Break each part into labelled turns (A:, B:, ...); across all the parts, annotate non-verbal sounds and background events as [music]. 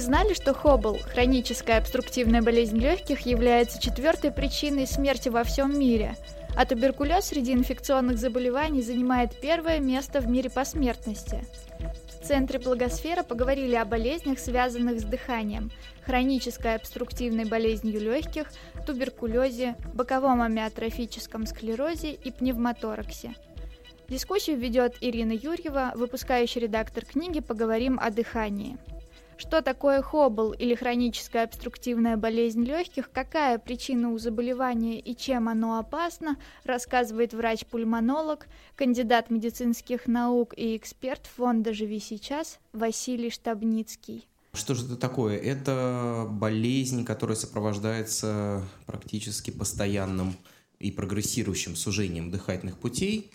A: Знали, что Хоббл, хроническая обструктивная болезнь легких, является четвертой причиной смерти во всем мире? А туберкулез среди инфекционных заболеваний занимает первое место в мире по смертности. В Центре Благосфера поговорили о болезнях, связанных с дыханием, хронической обструктивной болезнью легких, туберкулезе, боковом амиотрофическом склерозе и пневмотораксе. Дискуссию ведет Ирина Юрьева, выпускающий редактор книги «Поговорим о дыхании». Что такое хоббл или хроническая обструктивная болезнь легких, какая причина у заболевания и чем оно опасно, рассказывает врач-пульмонолог, кандидат медицинских наук и эксперт фонда «Живи сейчас» Василий Штабницкий.
B: Что же это такое? Это болезнь, которая сопровождается практически постоянным и прогрессирующим сужением дыхательных путей,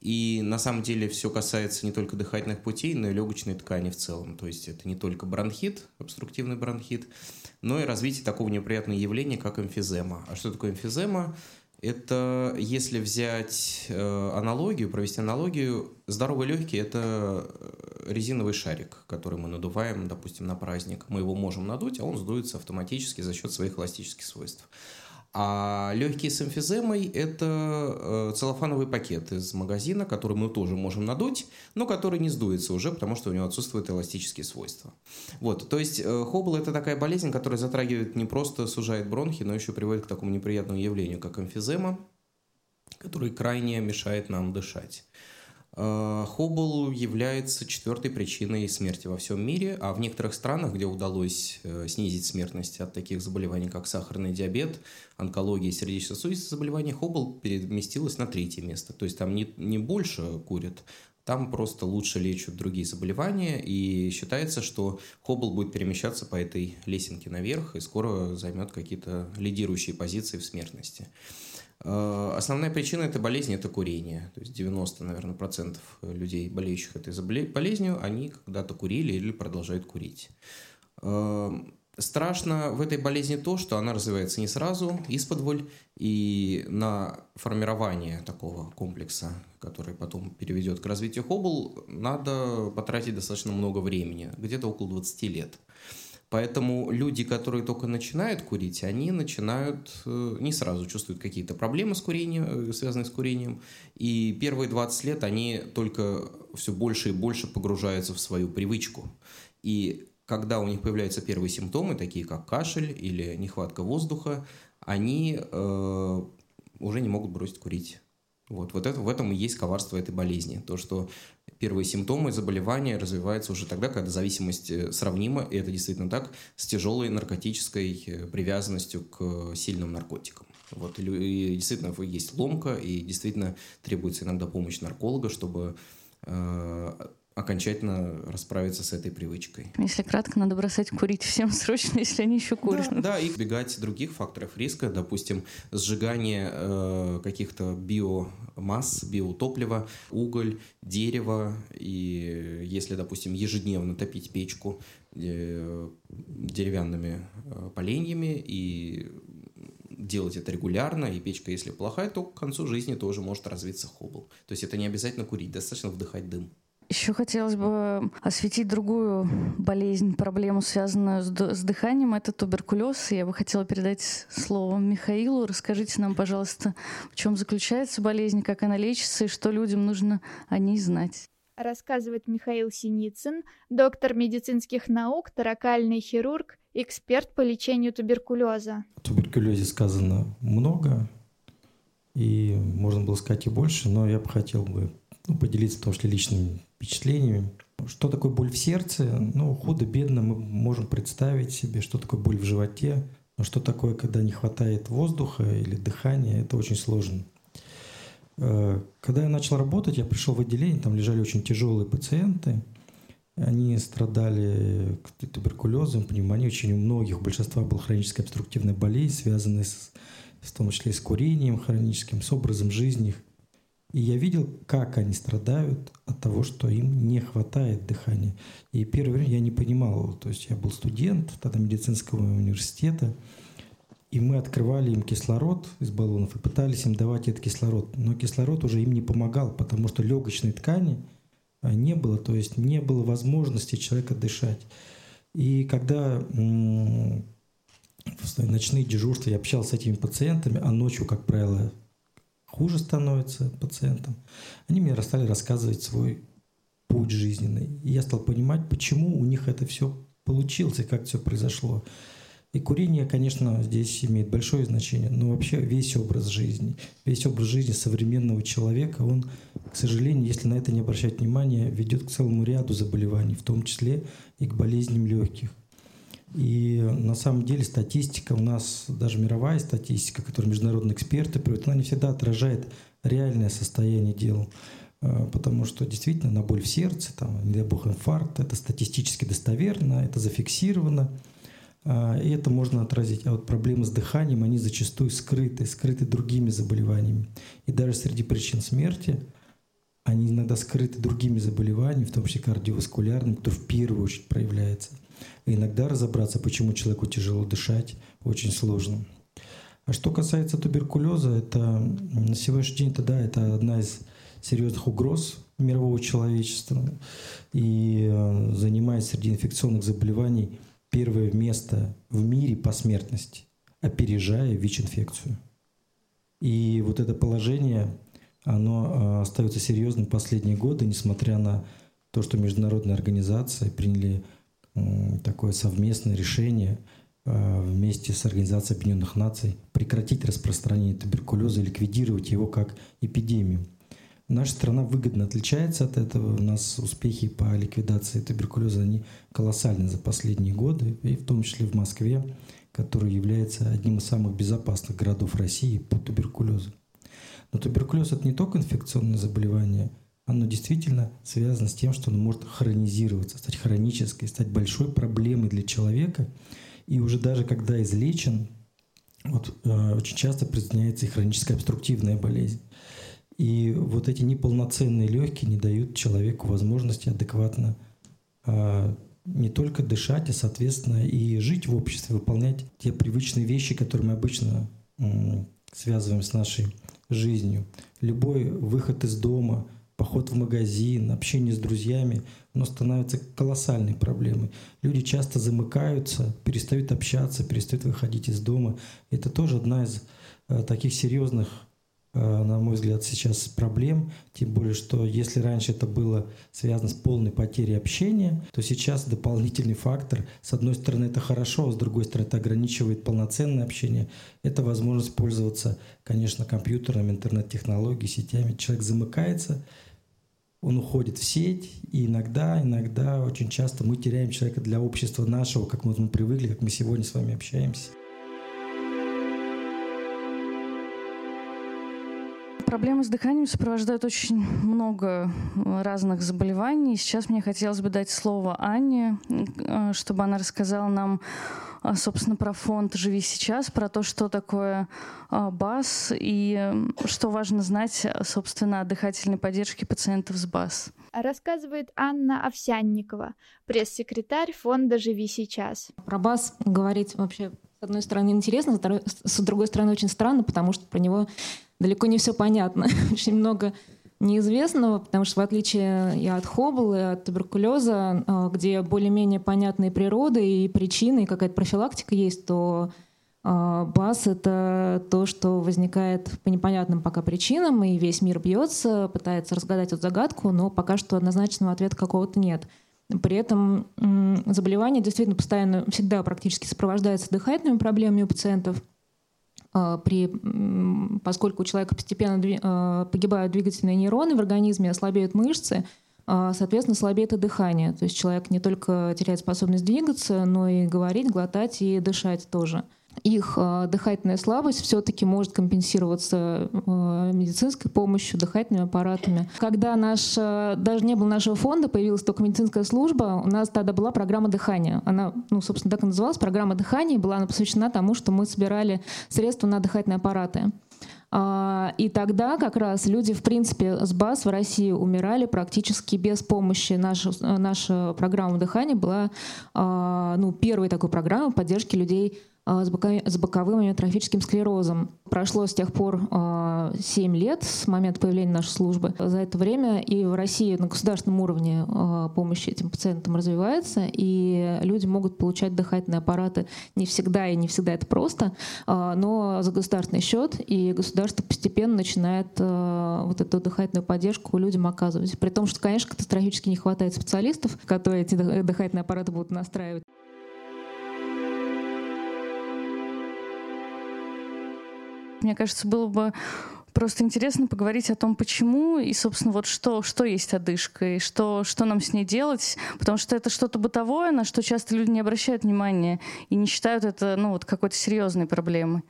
B: и на самом деле все касается не только дыхательных путей, но и легочной ткани в целом. То есть это не только бронхит, обструктивный бронхит, но и развитие такого неприятного явления, как эмфизема. А что такое эмфизема? Это, если взять э, аналогию, провести аналогию, здоровые легкие – это э, резиновый шарик, который мы надуваем, допустим, на праздник. Мы его можем надуть, а он сдуется автоматически за счет своих эластических свойств. А легкие с эмфиземой – это э, целлофановый пакет из магазина, который мы тоже можем надуть, но который не сдуется уже, потому что у него отсутствуют эластические свойства. Вот, то есть э, хоббл – это такая болезнь, которая затрагивает не просто сужает бронхи, но еще приводит к такому неприятному явлению, как эмфизема, который крайне мешает нам дышать. Э, Хоббл является четвертой причиной смерти во всем мире, а в некоторых странах, где удалось э, снизить смертность от таких заболеваний, как сахарный диабет, онкология и сердечно-сосудистые заболевания, Хоббл переместилась на третье место. То есть там не, не больше курят, там просто лучше лечат другие заболевания, и считается, что Хоббл будет перемещаться по этой лесенке наверх и скоро займет какие-то лидирующие позиции в смертности. Э, основная причина этой болезни – это курение. То есть 90, наверное, процентов людей, болеющих этой болезнью, они когда-то курили или продолжают курить. Э, страшно в этой болезни то, что она развивается не сразу, из-под и на формирование такого комплекса, который потом переведет к развитию Хоббл, надо потратить достаточно много времени, где-то около 20 лет. Поэтому люди, которые только начинают курить, они начинают э, не сразу чувствуют какие-то проблемы с курением, э, связанные с курением. И первые 20 лет они только все больше и больше погружаются в свою привычку. И когда у них появляются первые симптомы, такие как кашель или нехватка воздуха, они э, уже не могут бросить курить. Вот, вот это, в этом и есть коварство этой болезни. То, что первые симптомы заболевания развиваются уже тогда, когда зависимость э, сравнима, и это действительно так, с тяжелой наркотической э, привязанностью к сильным наркотикам. Вот, и, действительно есть ломка, и действительно требуется иногда помощь нарколога, чтобы э, окончательно расправиться с этой привычкой.
C: Если кратко, надо бросать курить всем [laughs] срочно, если они еще курят.
B: Да, да и избегать других факторов риска, допустим, сжигание э, каких-то биомасс, биотоплива, уголь, дерево, и если, допустим, ежедневно топить печку э, деревянными э, поленьями и делать это регулярно, и печка, если плохая, то к концу жизни тоже может развиться хоббл. То есть это не обязательно курить, достаточно вдыхать дым.
C: Еще хотелось бы осветить другую болезнь, проблему, связанную с, дыханием. Это туберкулез. Я бы хотела передать слово Михаилу. Расскажите нам, пожалуйста, в чем заключается болезнь, как она лечится и что людям нужно о ней знать.
A: Рассказывает Михаил Синицын, доктор медицинских наук, таракальный хирург, эксперт по лечению туберкулеза.
D: О туберкулезе сказано много, и можно было сказать и больше, но я бы хотел бы ну, поделиться, в том числе, личными впечатлениями. Что такое боль в сердце? Ну, худо-бедно мы можем представить себе, что такое боль в животе. Но что такое, когда не хватает воздуха или дыхания, это очень сложно. Э, когда я начал работать, я пришел в отделение, там лежали очень тяжелые пациенты. Они страдали туберкулезом, пневмонией. Очень у многих, у большинства была хроническая обструктивная болезнь, связанная с, в том числе с курением хроническим, с образом жизни. И я видел, как они страдают от того, что им не хватает дыхания. И первое время я не понимал. То есть я был студент тогда медицинского университета, и мы открывали им кислород из баллонов и пытались им давать этот кислород. Но кислород уже им не помогал, потому что легочной ткани а, не было, то есть не было возможности человека дышать. И когда в ночные дежурства я общался с этими пациентами, а ночью, как правило, хуже становится пациентам, они мне стали рассказывать свой путь жизненный. И я стал понимать, почему у них это все получилось и как все произошло. И курение, конечно, здесь имеет большое значение, но вообще весь образ жизни, весь образ жизни современного человека, он, к сожалению, если на это не обращать внимания, ведет к целому ряду заболеваний, в том числе и к болезням легких. И на самом деле статистика у нас, даже мировая статистика, которую международные эксперты приводят, она не всегда отражает реальное состояние дел. А, потому что действительно на боль в сердце, там, не дай бог инфаркт, это статистически достоверно, это зафиксировано. А, и это можно отразить. А вот проблемы с дыханием, они зачастую скрыты, скрыты другими заболеваниями. И даже среди причин смерти они иногда скрыты другими заболеваниями, в том числе кардиоваскулярными, кто в первую очередь проявляется. Иногда разобраться, почему человеку тяжело дышать, очень сложно. А что касается туберкулеза, это на сегодняшний день это, это одна из серьезных угроз мирового человечества и э, занимает среди инфекционных заболеваний – первое место в мире по смертности, опережая ВИЧ-инфекцию. И вот это положение, оно а, остается серьезным последние годы, несмотря на то, что международные организации приняли такое совместное решение а, вместе с Организацией Объединенных Наций прекратить распространение туберкулеза и ликвидировать его как эпидемию. Наша страна выгодно отличается от этого. У нас успехи по ликвидации туберкулеза, они колоссальны за последние годы, и в том числе в Москве, который является одним из самых безопасных городов России по туберкулезу. Но туберкулез – это не только инфекционное заболевание, оно действительно связано с тем, что он может хронизироваться, стать хронической, стать большой проблемой для человека. И уже даже когда излечен, вот, э, очень часто присоединяется и хроническая обструктивная болезнь. И вот эти неполноценные легкие не дают человеку возможности адекватно а, не только дышать, а, соответственно, и жить в обществе, выполнять те привычные вещи, которые мы обычно м, связываем с нашей жизнью. Любой выход из дома, поход в магазин, общение с друзьями, оно становится колоссальной проблемой. Люди часто замыкаются, перестают общаться, перестают выходить из дома. Это тоже одна из а, таких серьезных Э, на мой взгляд, сейчас проблем. Тем более, что если раньше это было связано с полной потерей общения, то сейчас дополнительный фактор. С одной стороны, это хорошо, а с другой стороны, это ограничивает полноценное общение. Это возможность пользоваться, конечно, компьютером, интернет-технологией, сетями. Человек замыкается, он уходит в сеть, и иногда, иногда, очень часто мы теряем человека для общества нашего, как мы, привыкли, как мы сегодня с вами общаемся.
C: Проблемы с дыханием сопровождают очень много э, разных заболеваний. Сейчас мне хотелось бы дать слово Анне, э, чтобы она рассказала нам, собственно, про фонд «Живи сейчас», про то, что такое БАС и что важно знать, собственно, о дыхательной поддержке пациентов с БАС.
A: Рассказывает Анна Овсянникова, пресс-секретарь фонда «Живи сейчас».
E: Про БАС говорить вообще с одной стороны интересно, с другой стороны очень странно, потому что про него далеко не все понятно. [laughs] Очень много неизвестного, потому что в отличие и от Хоббл, и от туберкулеза, а, где более-менее понятные природы и причины, и какая-то профилактика есть, то а, БАС — это то, что возникает по непонятным пока причинам, и весь мир бьется, пытается разгадать эту загадку, но пока что однозначного ответа какого-то нет. При этом заболевание действительно постоянно, всегда практически сопровождается дыхательными проблемами у пациентов, при, поскольку у человека постепенно а, погибают двигательные нейроны в организме, ослабеют мышцы, а, соответственно, слабеет и дыхание. То есть человек не только теряет способность двигаться, но и говорить, глотать и дышать тоже их э, дыхательная слабость все-таки может компенсироваться э, медицинской помощью, дыхательными аппаратами. Когда наш, э, даже не было нашего фонда, появилась только медицинская служба, у нас тогда была программа дыхания. Она, ну, собственно, так и называлась, программа дыхания, была она посвящена тому, что мы собирали средства на дыхательные аппараты. А, и тогда как раз люди, в принципе, с БАС в России умирали практически без помощи. Наша, наша программа дыхания была а, ну, первой такой программой поддержки людей с, бока, с боковым амиотрофическим склерозом. Прошло с тех пор 7 лет с момента появления нашей службы. За это время и в России на государственном уровне помощь этим пациентам развивается, и люди могут получать дыхательные аппараты не всегда, и не всегда это просто, но за государственный счет, и государство постепенно начинает вот эту дыхательную поддержку людям оказывать. При том, что, конечно, катастрофически не хватает специалистов, которые эти дыхательные аппараты будут настраивать.
C: Мне кажется, было бы просто интересно поговорить о том, почему и, собственно, вот что, что есть одышка и что, что нам с ней делать, потому что это что-то бытовое, на что часто люди не обращают внимания и не считают это ну, вот какой-то серьезной проблемой.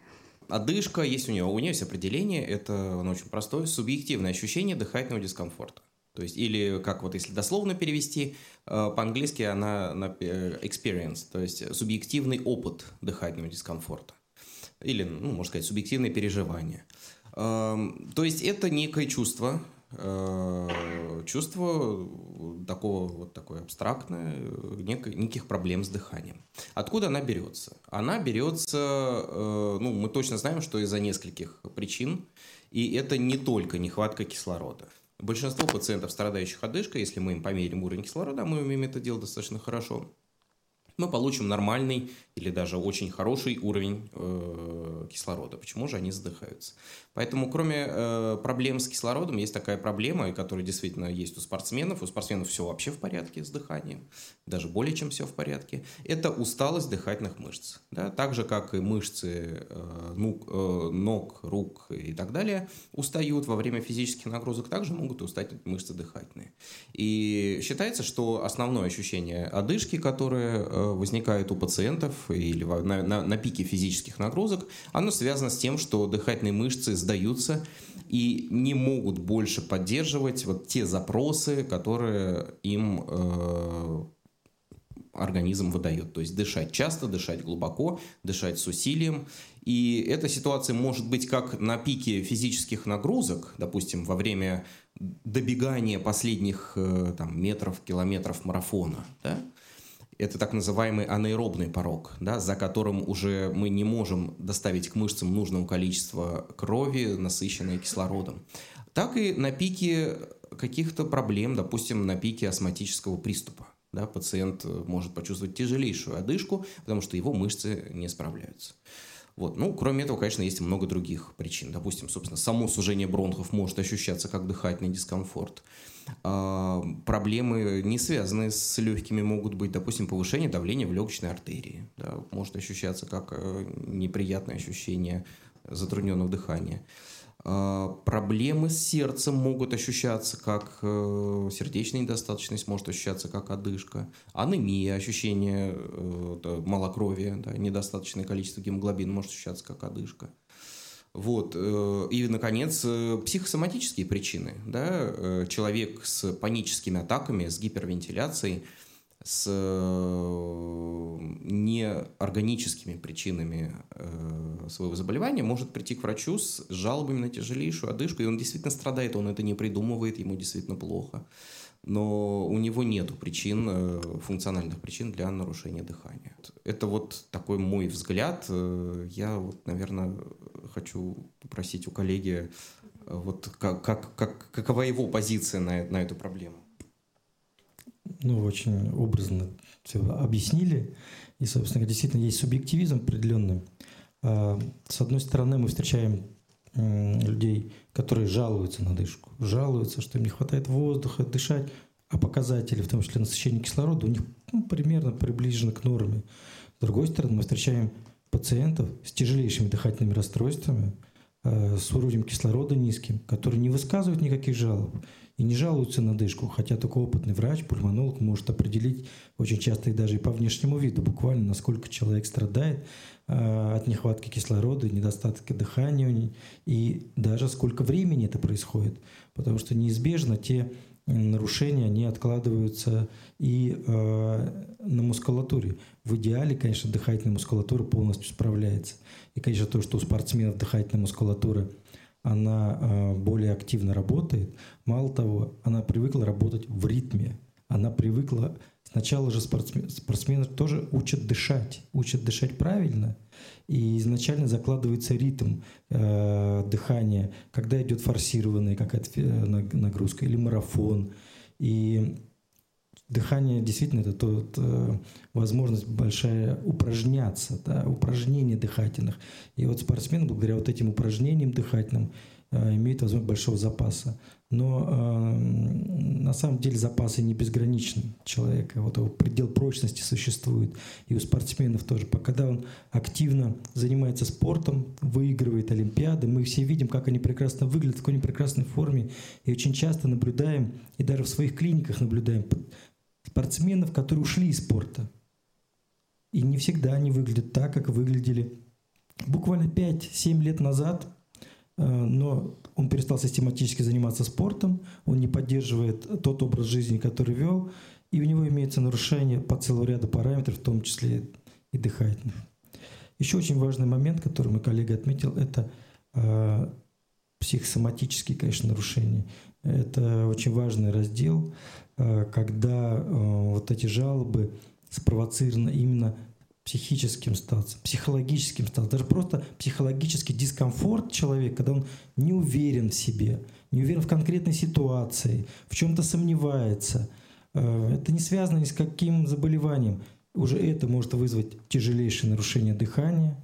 B: Одышка есть у нее, у нее есть определение, это оно очень простое, субъективное ощущение дыхательного дискомфорта. То есть, или как вот если дословно перевести, э, по-английски она на э, experience, то есть субъективный опыт дыхательного дискомфорта. Или, ну, можно сказать, субъективные переживания. Эм, то есть это некое чувство, э, чувство такого вот такое абстрактное, неких проблем с дыханием. Откуда она берется? Она берется, ну, мы точно знаем, что из-за нескольких причин, и это не только нехватка кислорода. Большинство пациентов, страдающих одышкой, если мы им померим уровень кислорода, мы умеем это делать достаточно хорошо, мы получим нормальный или даже очень хороший уровень э, кислорода. Почему же они задыхаются? Поэтому, кроме э, проблем с кислородом, есть такая проблема, которая действительно есть у спортсменов. У спортсменов все вообще в порядке с дыханием, даже более чем все в порядке. Это усталость дыхательных мышц. Да? Так же, как и мышцы э, ног, э, ног, рук и так далее устают во время физических нагрузок, также могут устать мышцы дыхательные. И считается, что основное ощущение одышки, которое э, возникает у пациентов или на, на, на пике физических нагрузок, оно связано с тем, что дыхательные мышцы сдаются и не могут больше поддерживать вот те запросы, которые им э, организм выдает. То есть дышать часто, дышать глубоко, дышать с усилием. И эта ситуация может быть как на пике физических нагрузок, допустим, во время добегания последних э, там, метров, километров марафона, да? Это так называемый анаэробный порог, да, за которым уже мы не можем доставить к мышцам нужного количества крови, насыщенной кислородом. Так и на пике каких-то проблем, допустим, на пике астматического приступа. Да, пациент может почувствовать тяжелейшую одышку, потому что его мышцы не справляются. Вот. Ну, кроме этого, конечно, есть много других причин. Допустим, собственно, само сужение бронхов может ощущаться как дыхательный дискомфорт. А, проблемы, не связанные с легкими, могут быть, допустим, повышение давления в легочной артерии. Да, может ощущаться как э, неприятное ощущение затрудненного дыхания. А, проблемы с сердцем могут ощущаться как э, сердечная недостаточность, может ощущаться как одышка, анемия, ощущение э, малокровия, да, недостаточное количество гемоглобина может ощущаться как одышка. Вот. Э, и, наконец, психосоматические причины. Да? Человек с паническими атаками, с гипервентиляцией – с э, неорганическими причинами э, своего заболевания может прийти к врачу с жалобами на тяжелейшую одышку, и он действительно страдает, он это не придумывает, ему действительно плохо. Но у него нет причин, э, функциональных причин для нарушения дыхания. Это вот такой мой взгляд. Я, вот, наверное, хочу попросить у коллеги, вот как, как, как, какова его позиция на, на эту проблему
D: ну, очень образно все объяснили. И, собственно, действительно есть субъективизм определенный. А, с одной стороны, мы встречаем людей, которые жалуются на дышку, жалуются, что им не хватает воздуха, дышать, а показатели, в том числе насыщение кислорода, у них ну, примерно приближены к норме. С другой стороны, мы встречаем пациентов с тяжелейшими дыхательными расстройствами, а, с уровнем кислорода низким, которые не высказывают никаких жалоб и не жалуются на дышку, хотя такой опытный врач, пульмонолог может определить очень часто и даже и по внешнему виду буквально, насколько человек страдает э, от нехватки кислорода, недостатка дыхания и даже сколько времени это происходит, потому что неизбежно те нарушения, они откладываются и э, на мускулатуре. В идеале, конечно, дыхательная мускулатура полностью справляется. И, конечно, то, что у спортсменов дыхательная мускулатура – она э, более активно работает. Мало того, она привыкла работать в ритме. она привыкла Сначала же спортсмен, спортсмены тоже учат дышать, учат дышать правильно, и изначально закладывается ритм э, дыхания, когда идет форсированная какая-то нагрузка или марафон. И дыхание действительно это тот, э, возможность большая упражняться, да, упражнения дыхательных. И вот спортсмен благодаря вот этим упражнениям дыхательным Э, имеет возможность большого запаса. Но э, на самом деле запасы не безграничны человека. Вот его предел прочности существует. И у спортсменов тоже. Когда он активно занимается спортом, выигрывает Олимпиады, мы все видим, как они прекрасно выглядят, в какой они прекрасной форме. И очень часто наблюдаем, и даже в своих клиниках наблюдаем спортсменов, которые ушли из спорта. И не всегда они выглядят так, как выглядели буквально 5-7 лет назад – Э, но он перестал систематически заниматься спортом, он не поддерживает тот образ жизни, который вел, и у него имеется нарушение по целому ряду параметров, в том числе и дыхательных. Еще очень важный момент, который мой коллега отметил, это э, психосоматические, конечно, нарушения. Это очень важный раздел, э, когда э, вот эти жалобы спровоцированы именно психическим статься, психологическим статься, даже просто психологический дискомфорт человека, когда он не уверен в себе, не уверен в конкретной ситуации, в чем-то сомневается. Э, это не связано ни с каким заболеванием. Уже это может вызвать тяжелейшее нарушение дыхания,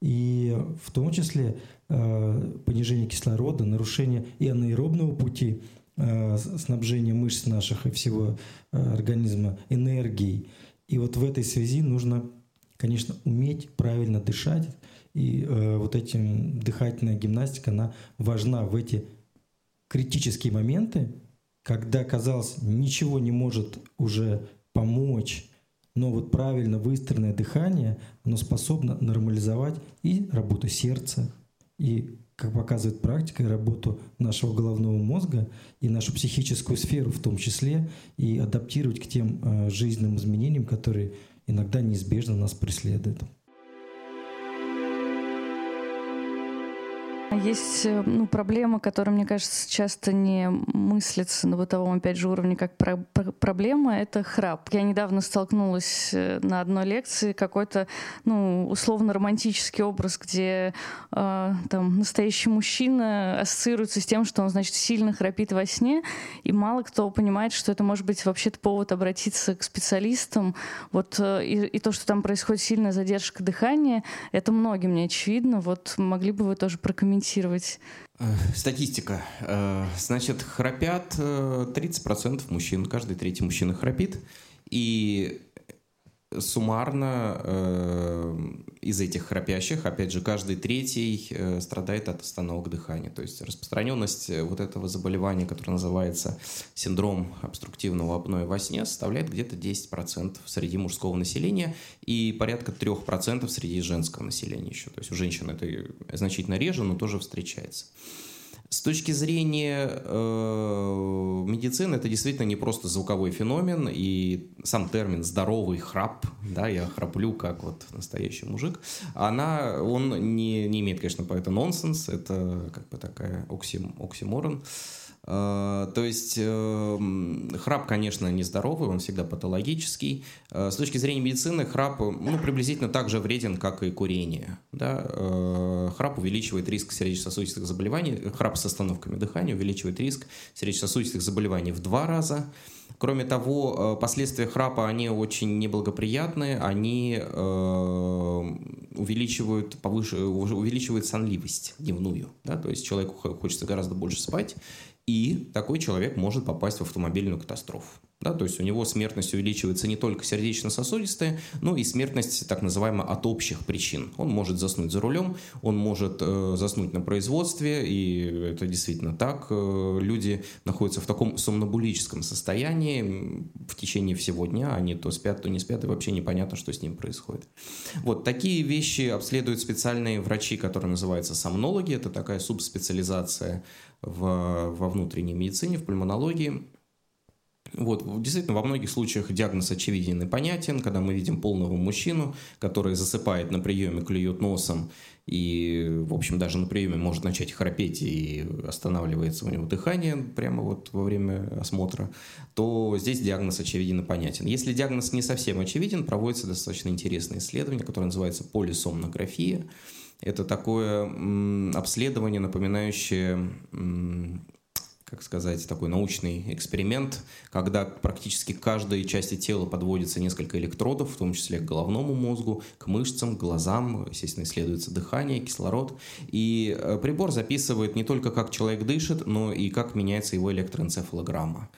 D: и в том числе э, понижение кислорода, нарушение и анаэробного пути э, снабжения мышц наших и всего организма энергией. И вот в этой связи нужно конечно, уметь правильно дышать. И э, вот этим дыхательная гимнастика, она важна в эти критические моменты, когда, казалось, ничего не может уже помочь, но вот правильно выстроенное дыхание, оно способно нормализовать и работу сердца, и, как показывает практика, и работу нашего головного мозга, и нашу психическую сферу в том числе, и адаптировать к тем э, жизненным изменениям, которые иногда неизбежно нас преследует.
C: Есть э, ну, проблема, которая, мне кажется, часто не мыслится на бытовом, опять же, уровне как про про проблема, это храп. Я недавно столкнулась э, на одной лекции, какой-то, ну, условно-романтический образ, где э, там настоящий мужчина ассоциируется с тем, что он, значит, сильно храпит во сне, и мало кто понимает, что это может быть вообще-то повод обратиться к специалистам. Вот э, и, и то, что там происходит сильная задержка дыхания, это многим не очевидно. Вот могли бы вы тоже прокомментировать прокомментировать?
B: Э, статистика. Э, значит, храпят 30% э, мужчин. Каждый третий мужчина храпит. И суммарно э, из этих храпящих, опять же, каждый третий э, страдает от остановок дыхания. То есть распространенность э, вот этого заболевания, которое называется синдром обструктивного апноэ во сне, составляет где-то 10% среди мужского населения и порядка 3% среди женского населения еще. То есть у женщин это значительно реже, но тоже встречается. С точки зрения э, медицины это действительно не просто звуковой феномен, и сам термин «здоровый храп», да, я храплю как вот настоящий мужик, она, он не, не имеет, конечно, по это нонсенс, это как бы такая оксим, оксиморон. Э, то есть э, храп, конечно, нездоровый, он всегда патологический. Э, с точки зрения медицины храп ну, приблизительно так же вреден, как и курение. Да? Храп увеличивает риск сердечно-сосудистых заболеваний, храп с остановками дыхания увеличивает риск сердечно-сосудистых заболеваний в два раза. Кроме того, последствия храпа, они очень неблагоприятные, они увеличивают, повыше, увеличивают сонливость дневную. Да? То есть человеку хочется гораздо больше спать, и такой человек может попасть в автомобильную катастрофу. Да, то есть у него смертность увеличивается не только сердечно-сосудистая, но и смертность так называемая от общих причин. Он может заснуть за рулем, он может э, заснуть на производстве, и это действительно так. Э, люди находятся в таком сомнобулическом состоянии в течение всего дня, они то спят, то не спят, и вообще непонятно, что с ним происходит. Вот такие вещи обследуют специальные врачи, которые называются сомнологи, это такая субспециализация в, во внутренней медицине, в пульмонологии. Вот, действительно, во многих случаях диагноз очевиден и понятен, когда мы видим полного мужчину, который засыпает на приеме, клюет носом и, в общем, даже на приеме может начать храпеть и останавливается у него дыхание прямо вот во время осмотра, то здесь диагноз очевиден и понятен. Если диагноз не совсем очевиден, проводится достаточно интересное исследование, которое называется полисомнография. Это такое обследование, напоминающее как сказать, такой научный эксперимент, когда практически к каждой части тела подводится несколько электродов, в том числе к головному мозгу, к мышцам, к глазам, естественно, исследуется дыхание, кислород. И э, прибор записывает не только, как человек дышит, но и как меняется его электроэнцефалограмма.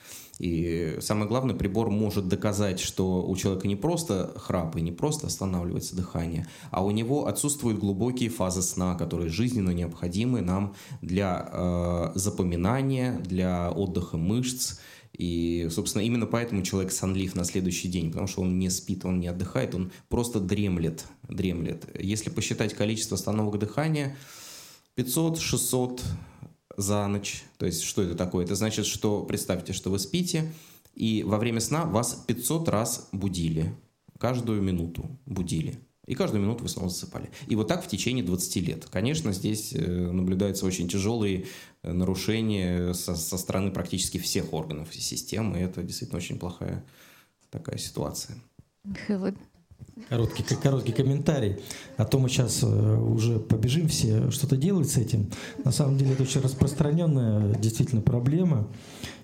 B: И самое главное, прибор может доказать, что у человека не просто храп и не просто останавливается дыхание, а у него отсутствуют глубокие фазы сна, которые жизненно необходимы нам для э, запоминания, для отдыха мышц. И, собственно, именно поэтому человек сонлив на следующий день, потому что он не спит, он не отдыхает, он просто дремлет, дремлет. Если посчитать количество остановок дыхания, 500, 600, за ночь. То есть что это такое? Это значит, что представьте, что вы спите, и во время сна вас 500 раз будили. Каждую минуту будили. И каждую минуту вы снова засыпали. И вот так в течение 20 лет. Конечно, здесь э, наблюдаются очень тяжелые э, нарушения со, со стороны практически всех органов системы. И это действительно очень плохая такая ситуация.
D: Михаил, Короткий, короткий комментарий. А то мы сейчас э, уже побежим все что-то делать с этим. На самом деле это очень распространенная действительно проблема.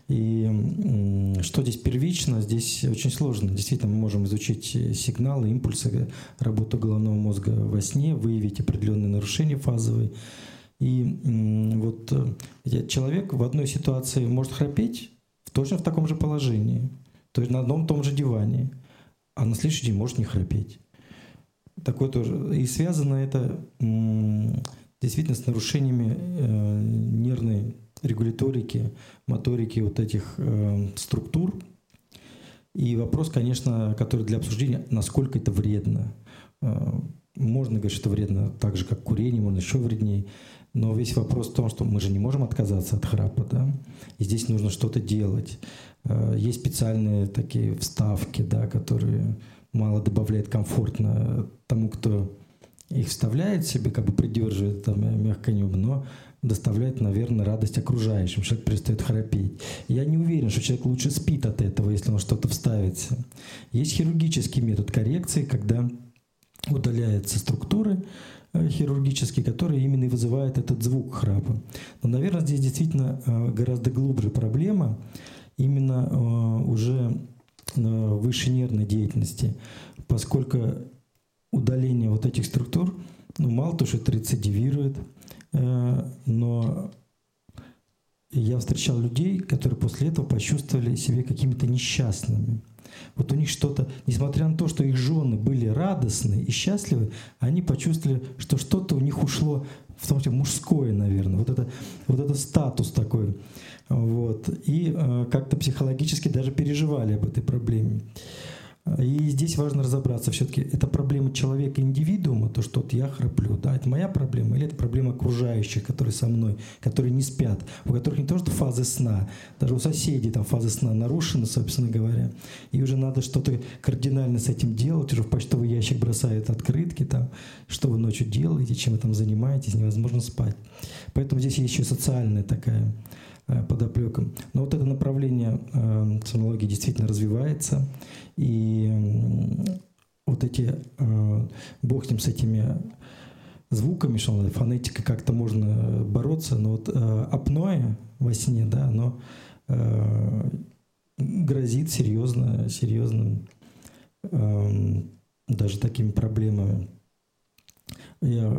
D: И что здесь первично, здесь очень сложно. Действительно, мы можем изучить сигналы, импульсы, работу головного мозга во сне, выявить определенные нарушения фазовые. И вот э, человек в одной ситуации может храпеть точно в таком же положении, то есть на одном том же диване – а на следующий день может не храпеть. Такое тоже. И связано это действительно с нарушениями э, нервной регуляторики, моторики вот этих э, структур. И вопрос, конечно, который для обсуждения, насколько это вредно. Э, можно говорить, что вредно так же, как курение, можно еще вреднее. Но весь вопрос в том, что мы же не можем отказаться от храпа, да? И здесь нужно что-то делать. Э, есть специальные такие вставки, да, которые мало добавляют комфортно тому, кто их вставляет себе, как бы придерживает там мягкое небо, но доставляет, наверное, радость окружающим. Человек перестает храпеть. Я не уверен, что человек лучше спит от этого, если он что-то вставится. Есть хирургический метод коррекции, когда удаляются структуры э, хирургические, которые именно и вызывают этот звук храпа. Но, наверное, здесь действительно э, гораздо глубже проблема именно э, уже высшей нервной деятельности, поскольку удаление вот этих структур, ну, мало то, что рецидивирует, э, но я встречал людей, которые после этого почувствовали себя какими-то несчастными. Вот у них что-то, несмотря на то, что их жены были радостны и счастливы, они почувствовали, что что-то у них ушло, в том числе мужское, наверное. Вот это, вот это статус такой. Вот. И э, как-то психологически даже переживали об этой проблеме. И здесь важно разобраться, все-таки это проблема человека, индивидуума, то, что вот я храплю, да, это моя проблема, или это проблема окружающих, которые со мной, которые не спят, у которых не то, что фазы сна, даже у соседей там фазы сна нарушены, собственно говоря, и уже надо что-то кардинально с этим делать, уже в почтовый ящик бросают открытки, там, что вы ночью делаете, чем вы там занимаетесь, невозможно спать. Поэтому здесь есть еще социальная такая Э, подоплекам. Но вот это направление э, технологии действительно развивается, и вот эти, э, бог с ним, с этими звуками, что фонетикой как-то можно бороться, но вот апноэ во сне, да, оно грозит серьезно, серьезным даже такими проблемами. Я,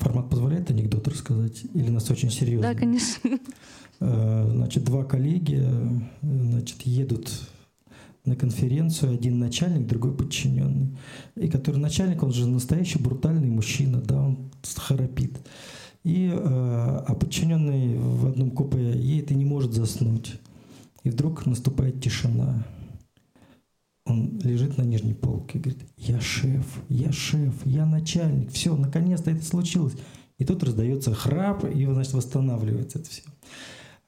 D: формат позволяет анекдот рассказать? Или нас очень серьезно?
C: Да, конечно.
D: Э, значит, два коллеги значит, едут на конференцию, один начальник, другой подчиненный. И который начальник, он же настоящий брутальный мужчина, да, он храпит. И, э, а подчиненный в одном купе едет и не может заснуть. И вдруг наступает тишина. Он лежит на нижней полке и говорит, я шеф, я шеф, я начальник, все, наконец-то это случилось. И тут раздается храп, и, значит, восстанавливается это все.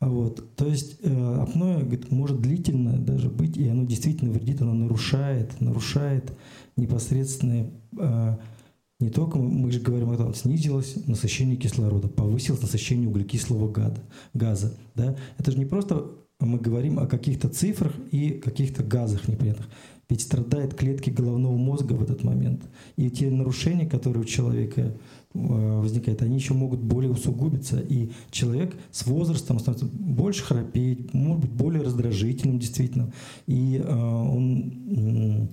D: Вот. То есть э, апноэ может длительно даже быть, и оно действительно вредит, оно нарушает, нарушает непосредственные э, не только мы же говорим о том, снизилось насыщение кислорода, повысилось насыщение углекислого газа. газа да? Это же не просто мы говорим о каких-то цифрах и каких-то газах непонятных. Ведь страдают клетки головного мозга в этот момент. И те нарушения, которые у человека э, возникают, они еще могут более усугубиться. И человек с возрастом становится больше храпеть, может быть более раздражительным действительно. И э, он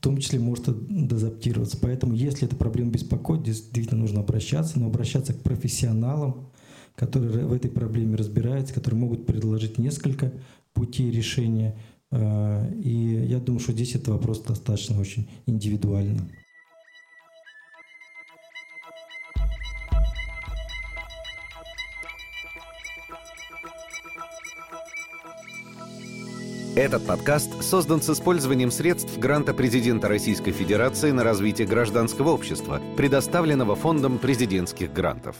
D: в том числе может дезаптироваться. Поэтому, если эта проблема беспокоит, действительно нужно обращаться, но обращаться к профессионалам, которые в этой проблеме разбираются, которые могут предложить несколько путей решения. Э, и я думаю, что здесь это вопрос достаточно очень индивидуальный.
F: Этот подкаст создан с использованием средств гранта президента Российской Федерации на развитие гражданского общества, предоставленного Фондом президентских грантов.